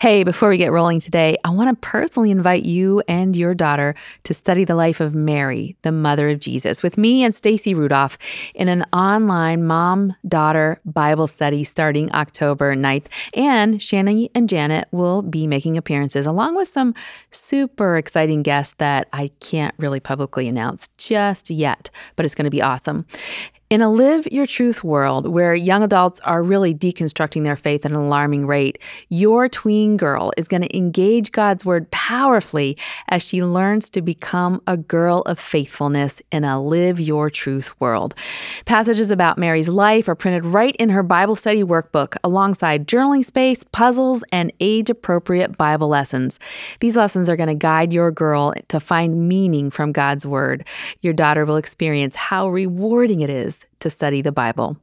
Hey, before we get rolling today, I want to personally invite you and your daughter to study the life of Mary, the mother of Jesus, with me and Stacy Rudolph in an online mom-daughter Bible study starting October 9th. And Shannon and Janet will be making appearances along with some super exciting guests that I can't really publicly announce just yet, but it's going to be awesome. In a live your truth world where young adults are really deconstructing their faith at an alarming rate, your tween girl is going to engage God's word powerfully as she learns to become a girl of faithfulness in a live your truth world. Passages about Mary's life are printed right in her Bible study workbook alongside journaling space, puzzles, and age appropriate Bible lessons. These lessons are going to guide your girl to find meaning from God's word. Your daughter will experience how rewarding it is to study the Bible.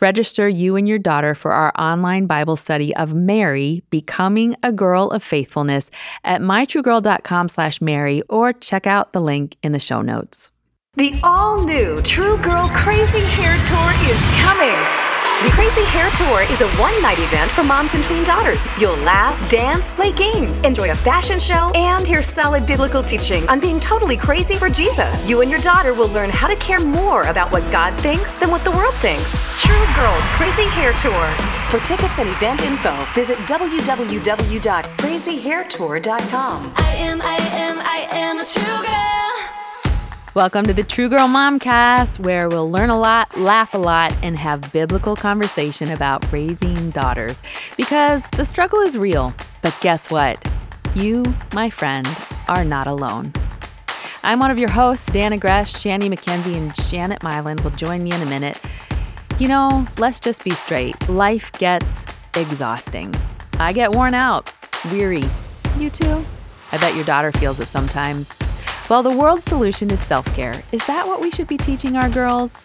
Register you and your daughter for our online Bible study of Mary, Becoming a Girl of Faithfulness at mytruegirl.com slash Mary or check out the link in the show notes. The all-new True Girl Crazy Hair Tour is coming. The Crazy Hair Tour is a one-night event for moms and tween daughters. You'll laugh, dance, play games, enjoy a fashion show, and hear solid biblical teaching on being totally crazy for Jesus. You and your daughter will learn how to care more about what God thinks than what the world thinks. True Girls Crazy Hair Tour. For tickets and event info, visit www.crazyhairtour.com. I am, I am, I am a true girl. Welcome to the True Girl Momcast, where we'll learn a lot, laugh a lot, and have biblical conversation about raising daughters. Because the struggle is real. But guess what? You, my friend, are not alone. I'm one of your hosts, Dannah Gresh, Shani McKenzie, and Janet Mylin will join me in a minute. You know, let's just be straight. Life gets exhausting. I get worn out, weary. You too? I bet your daughter feels it sometimes. Well, the world's solution is self care. Is that what we should be teaching our girls?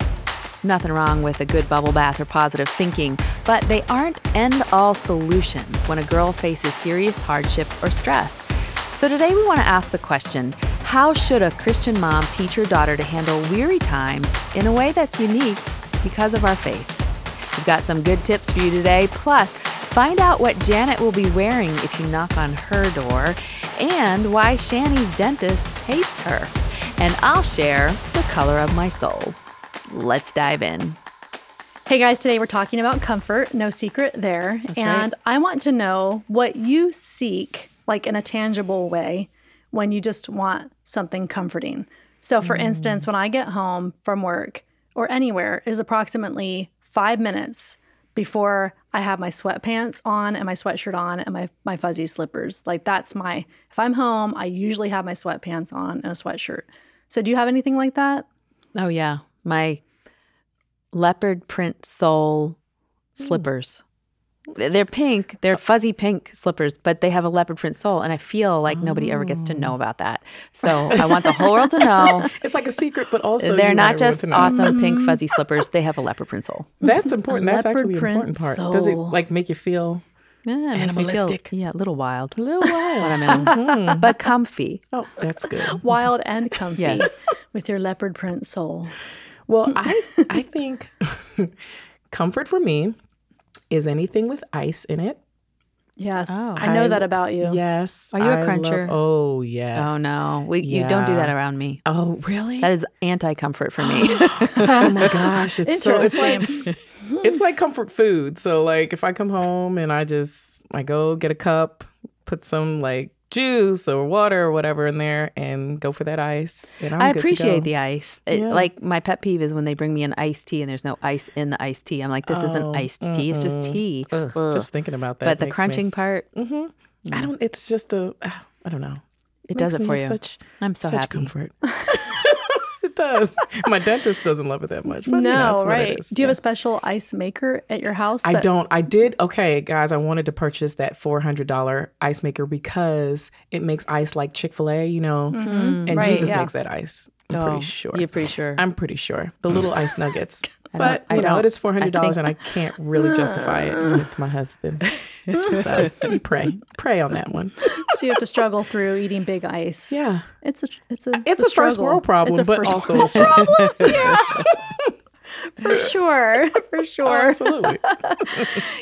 Nothing wrong with a good bubble bath or positive thinking, but they aren't end all solutions when a girl faces serious hardship or stress. So today we want to ask the question how should a Christian mom teach her daughter to handle weary times in a way that's unique because of our faith? We've got some good tips for you today. Plus, find out what Janet will be wearing if you knock on her door and why Shani's dentist hates her. And I'll share the color of my soul. Let's dive in. Hey guys, today we're talking about comfort, no secret there. That's and right. I want to know what you seek, like in a tangible way, when you just want something comforting. So, for mm. instance, when I get home from work or anywhere, is approximately five minutes before I have my sweatpants on and my sweatshirt on and my, my fuzzy slippers. Like, that's my, if I'm home, I usually have my sweatpants on and a sweatshirt. So, do you have anything like that? Oh, yeah. My leopard print sole hmm. slippers. They're pink. They're oh. fuzzy pink slippers, but they have a leopard print sole. And I feel like nobody ever gets to know oh. about that. So I want the whole world to know It's like a secret, but also they're not just awesome pink fuzzy slippers. They have a leopard print sole. That's important. That's actually the important part. Does it like make you feel? Yeah, it makes me feel yeah, a little wild. A little wild. when I'm in, but comfy. Oh, that's good. Wild and comfy Yes. with your leopard print sole. Well, I I think comfort for me is anything with ice in it. Yes, Oh. I know that about you. Yes. Are you a I love- cruncher? oh yes. Oh no, we, you don't do that around me. Oh really? That is anti-comfort for me. oh my gosh! It's so it's like it's like comfort food. So like if I come home and I just I go get a cup, put some like juice or water or whatever in there, and go for that ice. And I'm I good to appreciate the ice. It- Yeah. Like my pet peeve is when they bring me an iced tea and there's no ice in the iced tea. I'm like, this Oh, isn't iced tea; it's just tea. Ugh, Ugh. Just thinking about that. but the makes me- crunching part, I don't. It's just a. ah, I don't know. it does Makes it for you. Such, I'm so such happy. comfort. it does. My dentist doesn't love it that much. But you know, No, it's what it right. Do you have a special ice maker at your house? I don't. I did. Okay, guys, I wanted to purchase that four hundred dollar ice maker because it makes ice like Chick fil A, you know, and Mm-hmm. Right, Jesus yeah. makes that ice. I'm Oh, pretty sure. You're pretty sure. I'm pretty sure the little ice nuggets. I don't- but I you know, it is four hundred dollars, I and I can't really justify it with my husband. so you pray, pray on that one. So you have to struggle through eating big ice. Yeah, It's a it's a it's, a, first world problem, It's a but first also world a struggle. for sure. For sure. absolutely.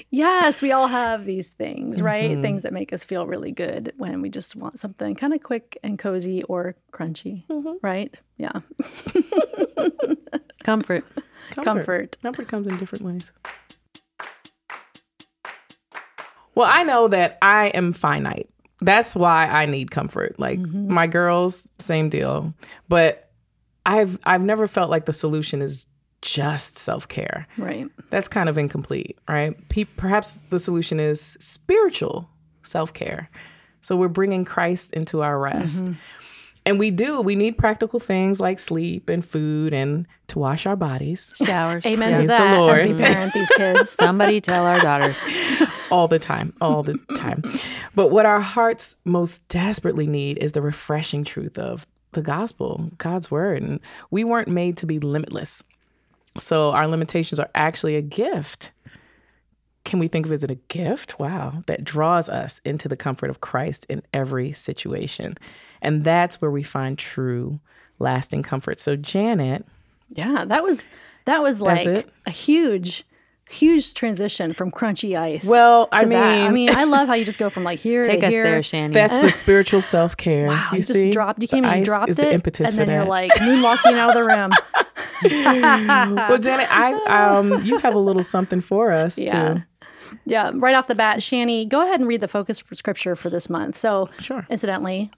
Yes, we all have these things, right? Mm-hmm. Things that make us feel really good when we just want something kind of quick and cozy or crunchy, Mm-hmm. right? Yeah. Comfort. Comfort. Comfort comes in different ways. Well, I know that I am finite. That's why I need comfort. Like mm-hmm. my girls, same deal. But I've I've never felt like the solution is just self-care. Right. That's kind of incomplete, right? Pe- perhaps the solution is spiritual self-care. So we're bringing Christ into our rest. Mm-hmm. And we do. We need practical things like sleep and food and to wash our bodies Showers. Amen to Praise the that as we Lord. parent these kids. Somebody tell our daughters. all the time, all the time. But what our hearts most desperately need is the refreshing truth of the gospel, God's word. And we weren't made to be limitless. So our limitations are actually a gift. Can we think of it as a gift? Wow, that draws us into the comfort of Christ in every situation. And that's where we find true, lasting comfort. So, Janet, Yeah, that was that was like it? a huge, huge transition from crunchy ice. Well, I to that. I mean- mean, I love how you just go from like here Take to us here. there, Shani. that's the spiritual self care. Wow, you you see? just dropped. You came The and ice dropped is it, the impetus and for then you're that. like moonwalking out of the room. well, Janet, I um, you have a little something for us Yeah. too. Yeah, right off the bat, Shani, go ahead and read the focus for scripture for this month. So, Sure. incidentally,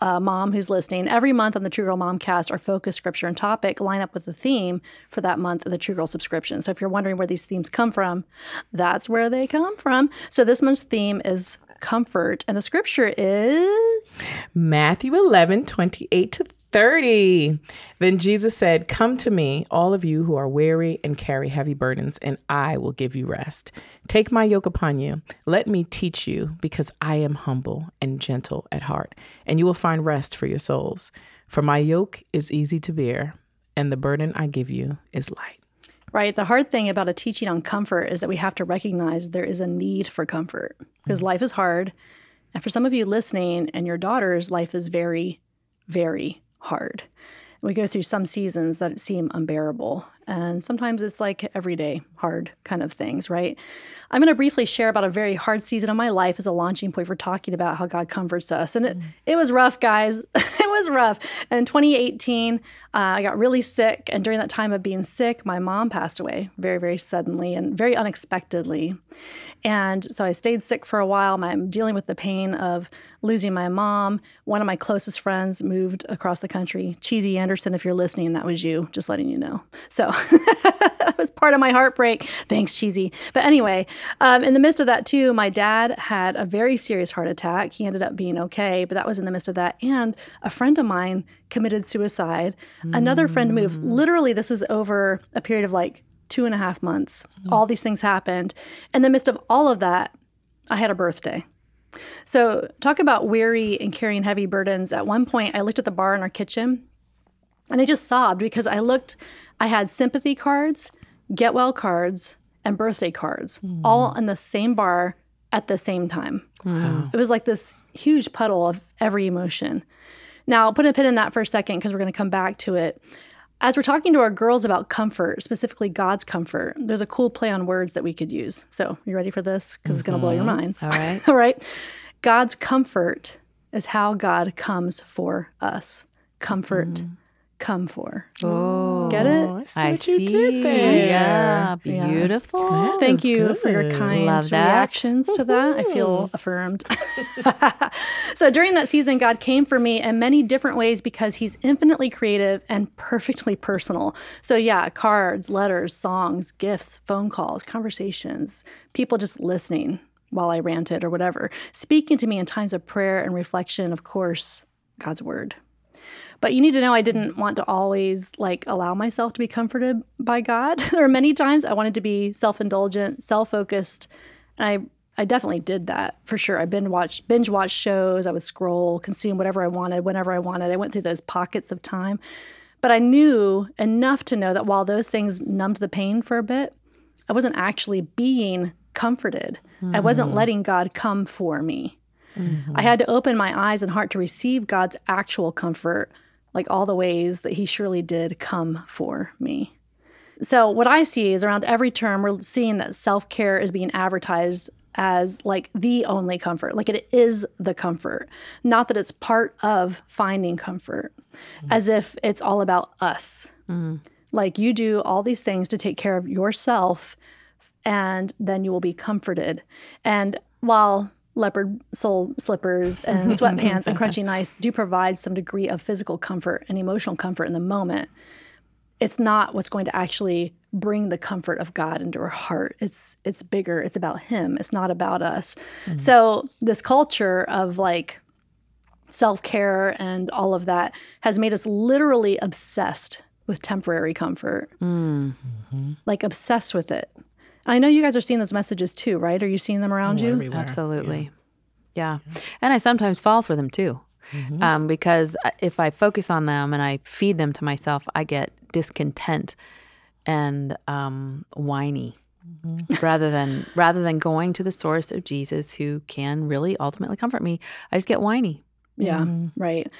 uh, mom who's listening, every month on the True Girl Momcast, our focus scripture and topic line up with the theme for that month of the True Girl subscription. So, if you're wondering where these themes come from, that's where they come from. So, this month's theme is comfort, and the scripture is Matthew 11, 28 to 30. Then Jesus said, Come to me, all of you who are weary and carry heavy burdens, and I will give you rest. Take my yoke upon you. Let me teach you, because I am humble and gentle at heart, and you will find rest for your souls. For my yoke is easy to bear, and the burden I give you is light. Right. The hard thing about a teaching on comfort is that we have to recognize there is a need for comfort because mm-hmm. life is hard. And for some of you listening and your daughters, life is very, very hard. We go through some seasons that seem unbearable. And sometimes it's like everyday hard kind of things, right? I'm going to briefly share about a very hard season of my life as a launching point for talking about how God comforts us. And it, mm. it was rough, guys. was rough. In 2018, uh, I got really sick. And during that time of being sick, my mom passed away very, very suddenly and very unexpectedly. And so I stayed sick for a while. I'm dealing with the pain of losing my mom. One of my closest friends moved across the country. Cheesy Anderson, if you're listening, that was you, just letting you know. So that was part of my heartbreak. Thanks, Cheesy. But anyway, um, in the midst of that, too, my dad had a very serious heart attack. He ended up being okay, but that was in the midst of that. And a friend of mine committed suicide. Another friend moved. Mm. Literally, this was over a period of like two and a half months. Mm. All these things happened. In the midst of all of that, I had a birthday. So, talk about weary and carrying heavy burdens. At one point, I looked at the bar in our kitchen and I just sobbed because I looked, I had sympathy cards, get well cards, and birthday cards mm. all in the same bar at the same time. Wow. It was like this huge puddle of every emotion. Now, I'll put a pin in that for a second because we're going to come back to it. As we're talking to our girls about comfort, specifically God's comfort, there's a cool play on words that we could use. So, you ready for this? Because it's going to blow your mm-hmm. minds. All right. All right. God's comfort is how God comes for us. Comfort, mm. Come for. Oh, Get it? I see I what see. you did there. Yeah, Yeah. beautiful. That Thank was you for your kind Love that. reactions to that. I feel affirmed. so during that season, God came for me in many different ways because He's infinitely creative and perfectly personal. So, yeah, cards, letters, songs, gifts, phone calls, conversations, people just listening while I ranted or whatever, speaking to me in times of prayer and reflection, of course, God's word. But you need to know I didn't want to always like allow myself to be comforted by God. there are many times I wanted to be self-indulgent, self-focused, and I I definitely did that for sure. I binge watched binge watch shows. I would scroll, consume whatever I wanted, whenever I wanted. I went through those pockets of time. But I knew enough to know that while those things numbed the pain for a bit, I wasn't actually being comforted. I wasn't mm-hmm. letting God come for me. Mm-hmm. I had to open my eyes and heart to receive God's actual comfort, like all the ways that He surely did come for me. So what I see is around every term we're seeing that self-care is being advertised as like the only comfort. Like it is the comfort. Not that it's part of finding comfort. Mm-hmm. As if it's all about us. Mm-hmm. Like you do all these things to take care of yourself and then you will be comforted. And while leopard sole slippers and sweatpants and crunchy nice do provide some degree of physical comfort and emotional comfort in the moment, it's not what's going to actually bring the comfort of God into our heart. It's it's bigger. It's about him. It's not about us. Mm-hmm. So this culture of like self-care and all of that has made us literally obsessed with temporary comfort. Mm. Mm-hmm. Like obsessed with it. And I know you guys are seeing those messages too, right? Are you seeing them around you? Everywhere. Absolutely. Yeah. And I sometimes fall for them too. Um, because if I focus on them and I feed them to myself, I get discontent and um, whiny rather than rather than going to the source of Jesus who can really ultimately comfort me. I just get whiny. Yeah, right.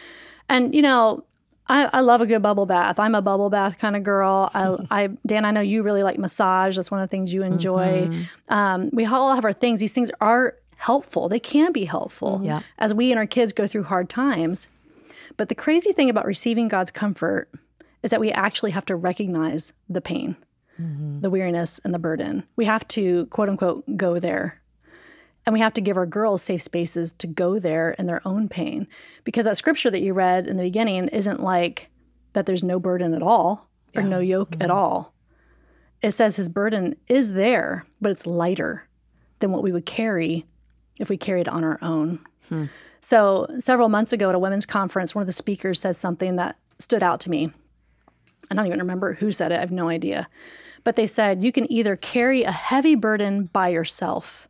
And you know, I, I love a good bubble bath. I'm a bubble bath kind of girl. I, I, Dan, I know you really like massage. That's one of the things you enjoy. Um, we all have our things. These things are helpful. They can be helpful Yeah. as we and our kids go through hard times. But the crazy thing about receiving God's comfort is that we actually have to recognize the pain, the weariness, and the burden. We have to, quote unquote, go there. And we have to give our girls safe spaces to go there in their own pain. Because that scripture that you read in the beginning isn't like that there's no burden at all or no yoke at mm-hmm. all. It says his burden is there, but it's lighter than what we would carry if we carried it on our own. Hmm. So, several months ago at a women's conference, one of the speakers said something that stood out to me. I don't even remember who said it, I have no idea. But they said, you can either carry a heavy burden by yourself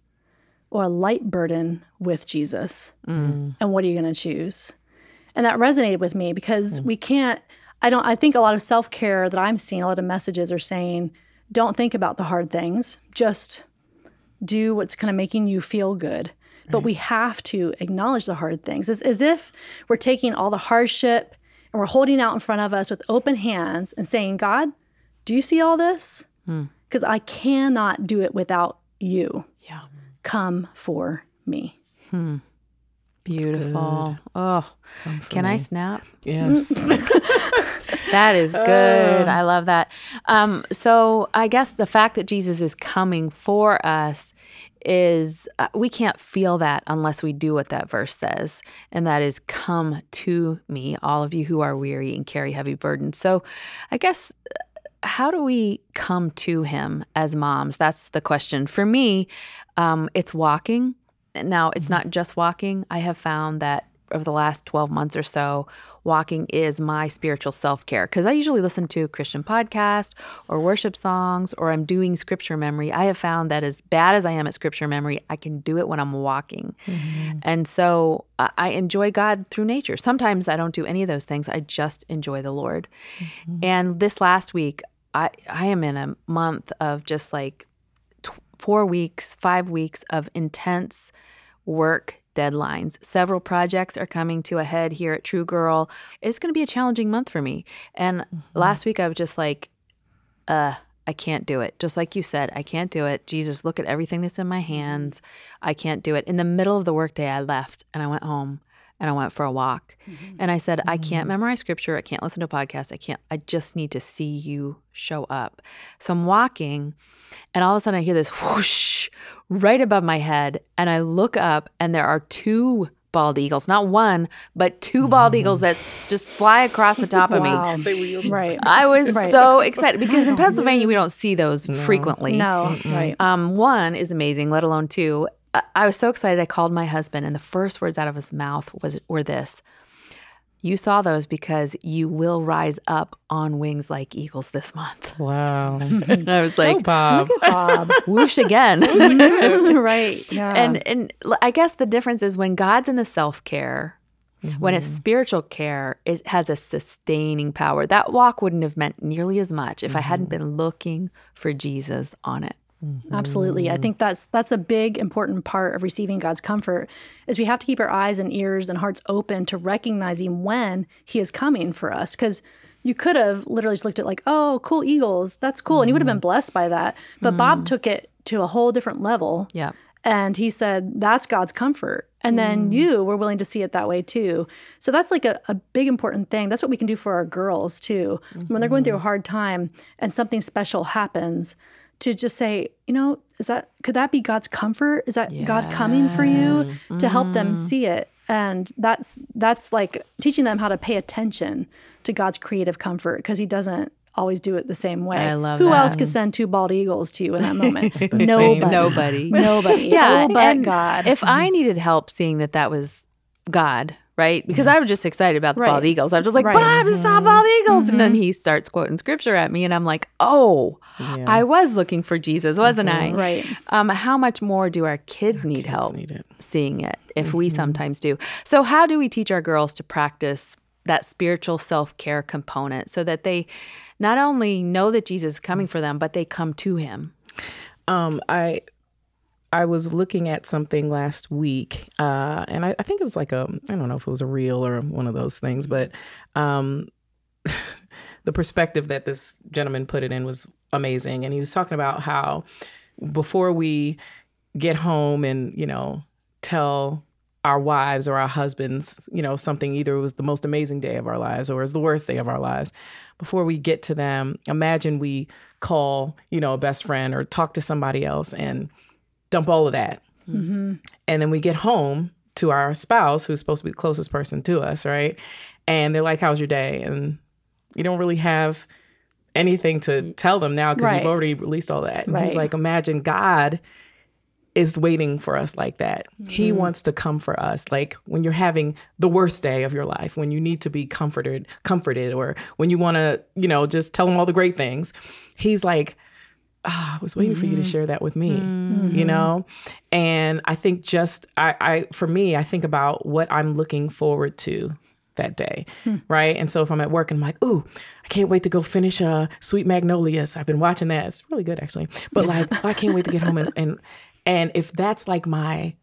or a light burden with Jesus. Mm. And what are you going to choose? And that resonated with me because we can't, I don't, I think a lot of self care that I'm seeing, a lot of messages are saying, don't think about the hard things, just do what's kind of making you feel good. But we have to acknowledge the hard things. It's as if we're taking all the hardship and we're holding out in front of us with open hands and saying, God, do you see all this? Hmm. Because I cannot do it without you. Yeah. Come for me. Beautiful. Oh, can I snap? Yes. That is good. I love that. Um, so I guess the fact that Jesus is coming for us is uh, we can't feel that unless we do what that verse says, and that is, "Come to me, all of you who are weary and carry heavy burdens." So, I guess how do we come to him as moms? That's the question. For me, um, it's walking. Now, it's mm-hmm. not just walking. I have found that over the last 12 months or so, walking is my spiritual self care because I usually listen to a Christian podcast or worship songs or I'm doing scripture memory. I have found that as bad as I am at scripture memory, I can do it when I'm walking. Mm-hmm. And so I enjoy God through nature. Sometimes I don't do any of those things, I just enjoy the Lord. Mm-hmm. And this last week, I, I am in a month of just like four weeks, five weeks of intense work deadlines. Several projects are coming to a head here at True Girl. It's going to be a challenging month for me. And last week I was just like, uh, I can't do it. Just like you said, I can't do it. Jesus, look at everything that's in my hands. I can't do it. In the middle of the workday, I left and I went home and I went for a walk. And I said, I can't memorize scripture. I can't listen to podcasts. I can't, I just need to see you show up. So I'm walking and all of a sudden I hear this whoosh right above my head. And I look up and there are two bald eagles, not one, but two bald eagles that just fly across the top of me. Right. I was Right. so excited because in Pennsylvania we don't see those frequently. No, right. Um, one is amazing, let alone two. I, was so excited. I called my husband, and the first words out of his mouth was were this: "You saw those because you will rise up on wings like eagles this month." Wow. I was like, oh, Bob. Bob. "Whoosh again." right. Yeah. and and I guess the difference is when God's in the self care, when it's mm-hmm. spiritual care, it has a sustaining power. That walk wouldn't have meant nearly as much if I hadn't mm-hmm. been looking for Jesus on it. Absolutely. I think that's that's a big important part of receiving God's comfort is we have to keep our eyes and ears and hearts open to recognizing when he is coming for us cuz you could have literally just looked at like, "Oh, cool eagles. That's cool." And you would have been mm-hmm. blessed by that. But Bob mm-hmm. took it to a whole different level. Yeah. And he said, that's God's comfort. And then mm. you were willing to see it that way too. So that's like a, a big important thing. That's what we can do for our girls too. When they're going through a mm-hmm. hard time and something special happens, to just say, you know, is that could that be God's comfort? Is that God coming for you to help them mm-hmm. see it? And that's that's like teaching them how to pay attention to God's creative comfort because he doesn't always do it the same way. I love Who that. else could send two bald eagles to you in that moment? Nobody. Nobody. Nobody. Yeah, Oh, but and God. If I needed help seeing that that was God, right? Because I was just excited about the Right. bald eagles. I was just like, Right. Mm-hmm. Bob, I saw bald eagles. And then he starts quoting scripture at me, and I'm like, oh, Yeah. I was looking for Jesus, wasn't I? Right. Um, how much more do our kids need help need it. seeing it if we sometimes do? So, how do we teach our girls to practice that spiritual self care component so that they not only know that Jesus is coming for them, but they come to him? Um, I I was looking at something last week, uh, and I, I think it was like a I don't know if it was a reel or one of those things, but um, the perspective that this gentleman put it in was amazing, and he was talking about how before we get home and you know tell our wives or our husbands, you know, something either it was the most amazing day of our lives or was the worst day of our lives. Before we get to them, imagine we call, you know, a best friend or talk to somebody else and dump all of that. And then we get home to our spouse, who's supposed to be the closest person to us, right? And they're like, How's your day? And you don't really have anything to tell them now because Right. you've already released all that. And he's like, Imagine God is waiting for us like that. He Mm-hmm. wants to come for us. Like when you're having the worst day of your life, when you need to be comforted, comforted, or when you want to, you know, just tell him all the great things. He's like, ah, I was waiting for you Mm-hmm. to share that with me, you know? And I think just, I, I, for me, I think about what I'm looking forward to that day, Hmm. right? And so if I'm at work and I'm like, ooh, I can't wait to go finish uh, Sweet Magnolias. I've been watching that. It's really good, actually. But like, I can't wait to get home and, and, and if that's like my,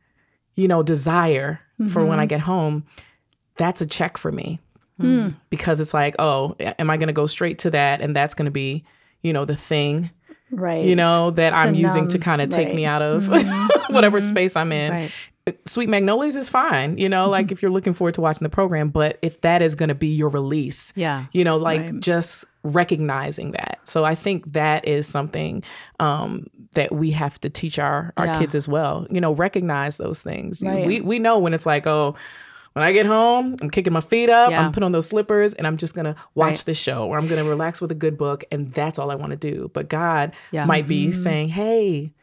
you know, desire for when I Mm-hmm. get home, that's a check for me Hmm. because it's like, oh, am I going to go straight to that? And that's going to be, you know, the thing, Right. you know, that I'm using to kind of take right. Mm-hmm. me out of whatever space I'm in. Right. Sweet Magnolias is fine, you know, Mm-hmm. like if you're looking forward to watching the program, but if that is going to be your release, Yeah. you know, like just recognizing that. So I think that is something um, that we have to teach our our Yeah. kids as well. You know, recognize those things. Right. We we know when it's like, oh, when I get home, I'm kicking my feet up, Yeah. I'm putting on those slippers, and I'm just gonna watch Right. this show, or I'm gonna relax with a good book, and that's all I want to do. But God Yeah. might be saying, hey.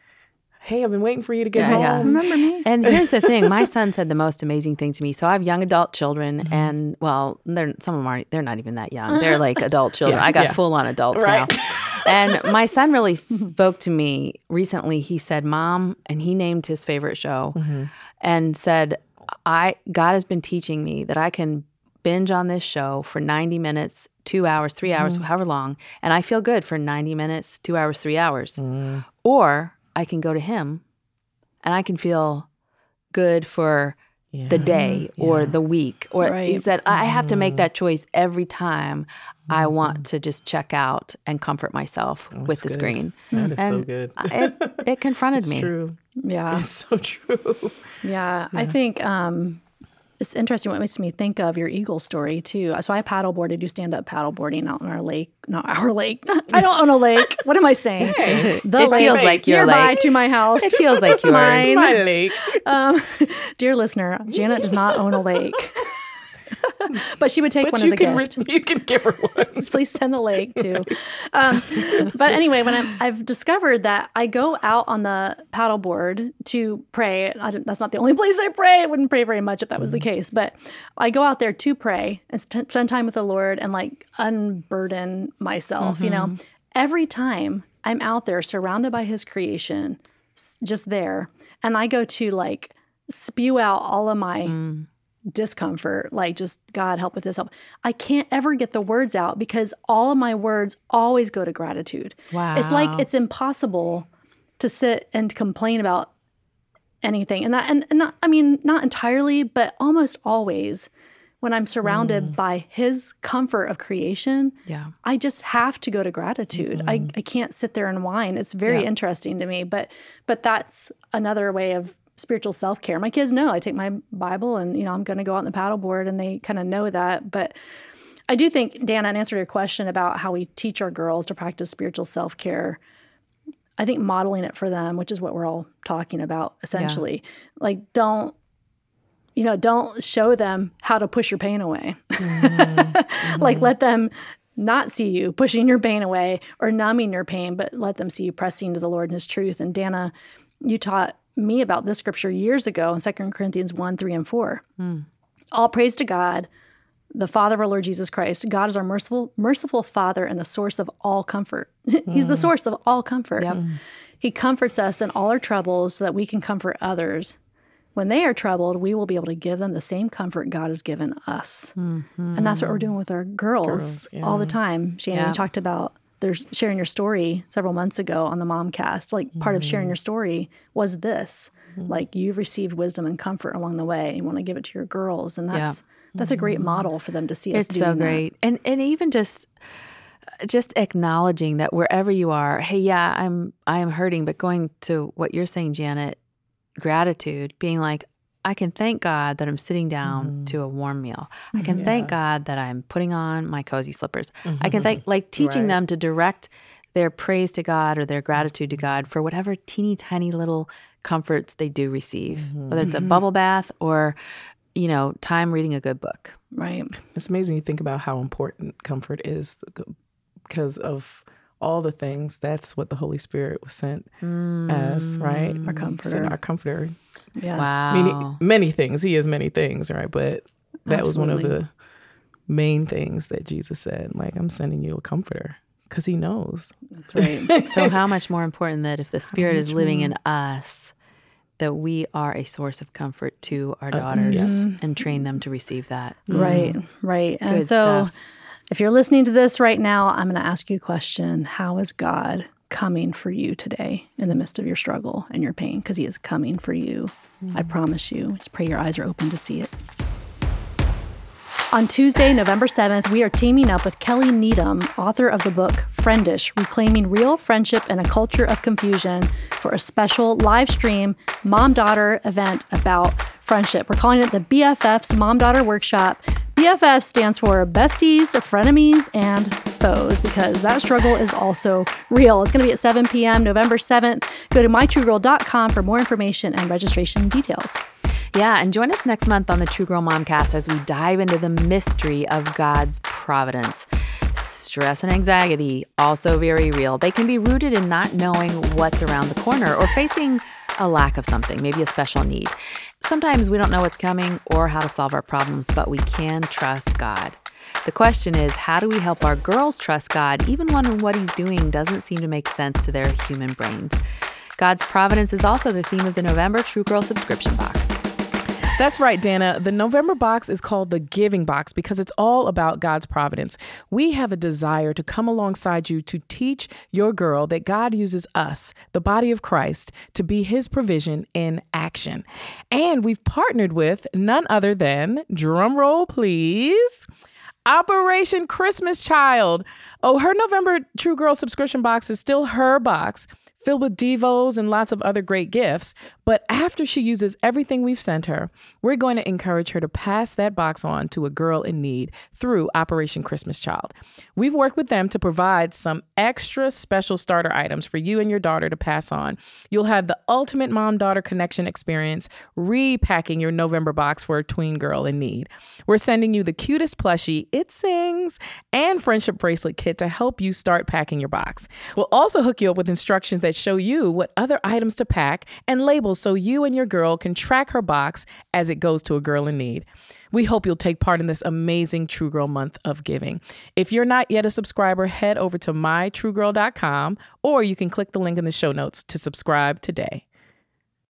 Hey, I've been waiting for you to get Yeah, home. yeah. Remember me? And here's the thing: my son said the most amazing thing to me. So I have young adult children, Mm-hmm. and well, they're some of them aren't. They're not even that young. They're like adult children. Yeah, I got yeah. full on adults Right. now. And my son really spoke to me recently. He said, "Mom," and he named his favorite show, Mm-hmm. and said, "I God has been teaching me that I can." Binge on this show for 90 minutes, two hours, three hours, Mm-hmm. however long, and I feel good for 90 minutes, two hours, three hours. Mm. Or I can go to him and I can feel good for the day or the week. Or he said, I have to make Mm-hmm. that choice every time I want to just check out and comfort myself with the good. screen. That is so And good. It, it confronted It's me. true. Yeah. It's so true. Yeah, I think um, it's interesting what makes me think of your eagle story too. So I paddleboard. I do stand up paddleboarding out on our lake. Not our lake. I don't own a lake. What am I saying? The It feels like your nearby lake. to my house. It feels like It's yours. mine. My lake. Um, dear listener, Janet does not own a lake, but she would take But one as a can, gift. re- you can give her one. please send the lake too. Um, but anyway, when I'm, I've discovered that I go out on the paddleboard to pray. I don't, that's not the only place I pray. I wouldn't pray very much if that was the mm-hmm. case. But I go out there to pray and spend time with the Lord and like unburden myself. You know, mm-hmm. every time I'm out there surrounded by His creation, just there, and I go to like spew out all of my mm. Discomfort, like just God help with this help. I can't ever get the words out because all of my words always go to gratitude. Wow. It's like it's impossible to sit and complain about anything. And that and, and not I mean not entirely, but almost always when I'm surrounded mm. by his comfort of creation, Yeah. I just have to go to gratitude. I, I can't sit there and whine. It's very Yeah. interesting to me. But but that's another way of spiritual self care. My kids know I take my Bible and you know I'm going to go out on the paddleboard, and they kind of know that. But I do think Dannah, in answer to your question about how we teach our girls to practice spiritual self care, I think modeling it for them, which is what we're all talking about essentially. Like don't you know, don't show them how to push your pain away. Mm-hmm. like mm-hmm. let them not see you pushing your pain away or numbing your pain, but let them see you pressing to the Lord and his truth. And Dannah, you taught me about this scripture years ago in 2 Corinthians 1, 3, and 4. Hmm. All praise to God, the Father of our Lord Jesus Christ. God is our merciful, merciful Father and the source of all comfort. He's the hmm. source of all comfort. He comforts us in all our troubles so that we can comfort others. When they are troubled, we will be able to give them the same comfort God has given us. Mm-hmm. And that's what we're doing with our girls, all the time. Shannon, Yeah. talked about there's sharing your story several months ago on the Momcast. Like part of sharing mm-hmm. your story was this. Mm-hmm. Like you've received wisdom and comfort along the way. You want to give it to your girls. And that's that's a great mm-hmm. model for them to see us It's so doing that. great. And and even just just acknowledging that wherever you are, hey, yeah, I'm I am hurting, but going to what you're saying, Janet, gratitude, being like, I can thank God that I'm sitting down to mm. a warm meal. I mm-hmm. can thank God that I'm putting on my cozy slippers. I can thank mm-hmm. like teaching Right. them to direct their praise to God or their gratitude to mm-hmm. God for whatever teeny tiny little comforts they do receive, whether it's a bubble bath or, you know, time reading a good book. Right. It's amazing you think about how important comfort is because of all the things. That's what the Holy Spirit was sent as, right? Mm. Our comforter. Our comforter. Yes. Wow. Many, many things. He is many things, right? But that was one of the main things that Jesus said. Like, I'm sending you a comforter because he knows. That's right. So how much more important that if the Spirit is living in us, that we are a source of comfort to our uh, daughters yes. and train them to receive that. Right, mm. right. And Good so stuff. If you're listening to this right now, I'm going to ask you a question. How is God coming for you today in the midst of your struggle and your pain? Because He is coming for you. I mm. promise you. Just pray your eyes are open to see it. On Tuesday, November 7th, we are teaming up with Kelly Needham, author of the book Friendish Reclaiming Real Friendship in a Culture of Confusion, for a special live stream mom daughter event about friendship. We're calling it the BFF's Mom Daughter Workshop. BFF stands for Besties, Frenemies, and Foes because that struggle is also real. It's going to be at 7 p.m. November 7th. Go to mytruegirl.com for more information and registration details. Yeah, and join us next month on the True Girl Momcast as we dive into the mystery of God's providence. Stress and anxiety, also very real. They can be rooted in not knowing what's around the corner or facing a lack of something, maybe a special need. Sometimes we don't know what's coming or how to solve our problems, but we can trust God. The question is, how do we help our girls trust God even when what He's doing doesn't seem to make sense to their human brains? God's providence is also the theme of the November True Girl subscription box. That's right, Dannah. The November box is called the Giving Box because it's all about God's providence. We have a desire to come alongside you to teach your girl that God uses us, the body of Christ, to be his provision in action. And we've partnered with none other than, drum roll please, Operation Christmas Child. Oh, her November True Girl subscription box is still her box, filled with Devos and lots of other great gifts. But after she uses everything we've sent her, we're going to encourage her to pass that box on to a girl in need through Operation Christmas Child. We've worked with them to provide some extra special starter items for you and your daughter to pass on. You'll have the ultimate mom daughter connection experience, repacking your November box for a tween girl in need. We're sending you the cutest plushie, It Sings, and friendship bracelet kit to help you start packing your box. We'll also hook you up with instructions that show you what other items to pack and labels so you and your girl can track her box as it goes to a girl in need. We hope you'll take part in this amazing True Girl month of giving. If you're not yet a subscriber, head over to mytruegirl.com or you can click the link in the show notes to subscribe today.